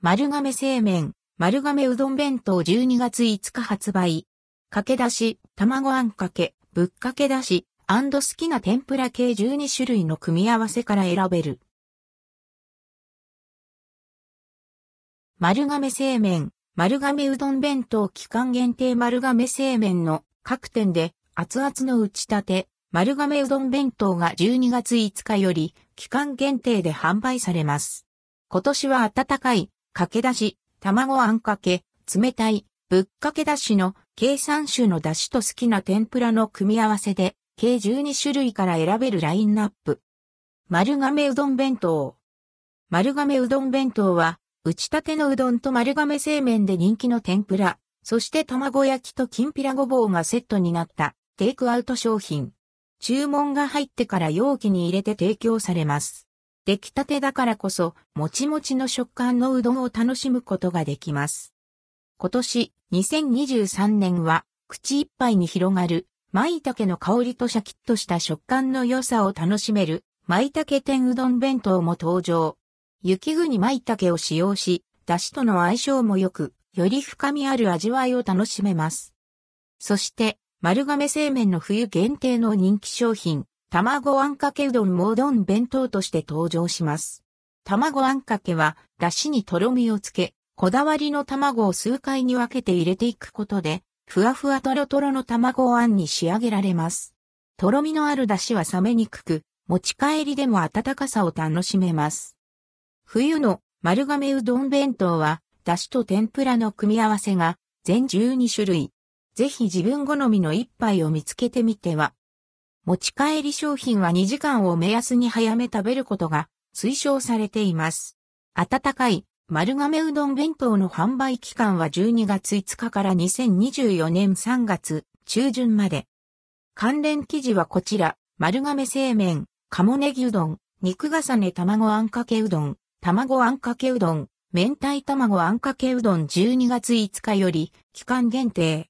丸亀製麺、丸亀うどん弁当12月5日発売。かけだし、卵あんかけ、ぶっかけだし、好きな天ぷら系12種類の組み合わせから選べる。丸亀製麺、丸亀うどん弁当期間限定丸亀製麺の各店で熱々の打ち立て、丸亀うどん弁当が12月5日より期間限定で販売されます。今年は温かい、かけだし、卵あんかけ、冷たい、ぶっかけだしの計3種のだしと好きな天ぷらの組み合わせで、計12種類から選べるラインナップ。丸亀うどん弁当。丸亀うどん弁当は、打ち立てのうどんと丸亀製麺で人気の天ぷら、そして卵焼きときんぴらごぼうがセットになったテイクアウト商品。注文が入ってから容器に入れて提供されます。出来たてだからこそ、もちもちの食感のうどんを楽しむことができます。今年、2023年は、口いっぱいに広がる、舞茸の香りとシャキッとした食感の良さを楽しめる、舞茸天うどん弁当も登場。雪国舞茸を使用し、出汁との相性も良く、より深みある味わいを楽しめます。そして、丸亀製麺の冬限定の人気商品、卵あんかけうどんもうどん弁当として登場します。卵あんかけは、出汁にとろみをつけ、こだわりの卵を数回に分けて入れていくことで、ふわふわとろとろの卵あんに仕上げられます。とろみのある出汁は冷めにくく、持ち帰りでも温かさを楽しめます。冬の丸亀うどん弁当は、出汁と天ぷらの組み合わせが全12種類。ぜひ自分好みの一杯を見つけてみては。持ち帰り商品は2時間を目安に早め食べることが推奨されています。温かい丸亀うどん弁当の販売期間は12月5日から2024年3月中旬まで。関連記事はこちら、丸亀製麺、鴨ネギうどん、肉重ね卵あんかけうどん、卵あんかけうどん、明太卵あんかけうどん12月5日より期間限定。